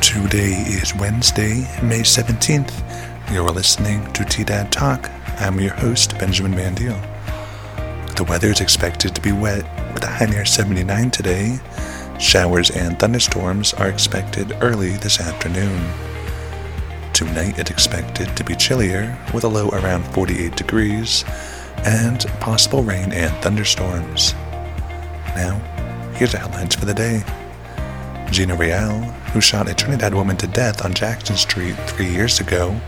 Today is Wednesday, May 17th. You're listening to T'dad Talk. I'm your host, Benjamin Mandiel. The weather is expected to be wet with a high near 79 today. Showers and thunderstorms are expected early this afternoon. Tonight it's expected to be chillier with a low around 48 degrees and possible rain and thunderstorms. Now, here's the headlines for the day. Gina Real, who shot a Trinidad woman to death on Jackson Street three years ago,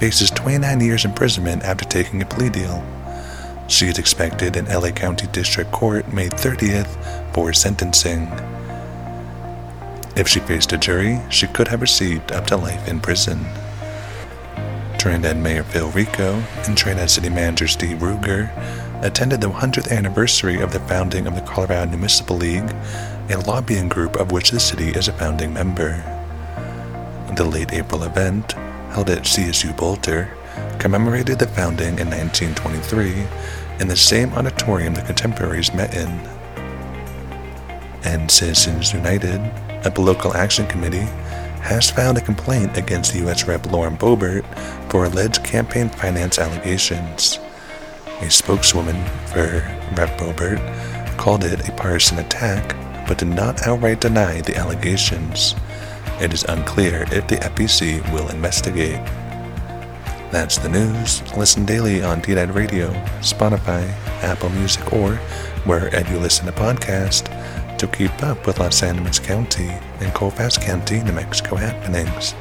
faces 29 years imprisonment after taking a plea deal. She is expected in LA County District Court May 30th for sentencing. If she faced a jury, she could have received up to life in prison. Trinidad Mayor Phil Rico and Trinidad City Manager Steve Ruger attended the 100th anniversary of the founding of the Colorado Municipal League a lobbying group of which the city is a founding member. The late April event, held at CSU Boulder, commemorated the founding in 1923 in the same auditorium the contemporaries met in. And Citizens United, a local action committee, has filed a complaint against U.S. Rep. Lauren Boebert for alleged campaign finance allegations. A spokeswoman for Rep. Boebert called it a partisan attack but did not outright deny the allegations. It is unclear if the FEC will investigate. That's the news. Listen daily on DDAD Radio, Spotify, Apple Music, or wherever you listen to podcasts to keep up with Las Animas County and Colfax County, New Mexico happenings.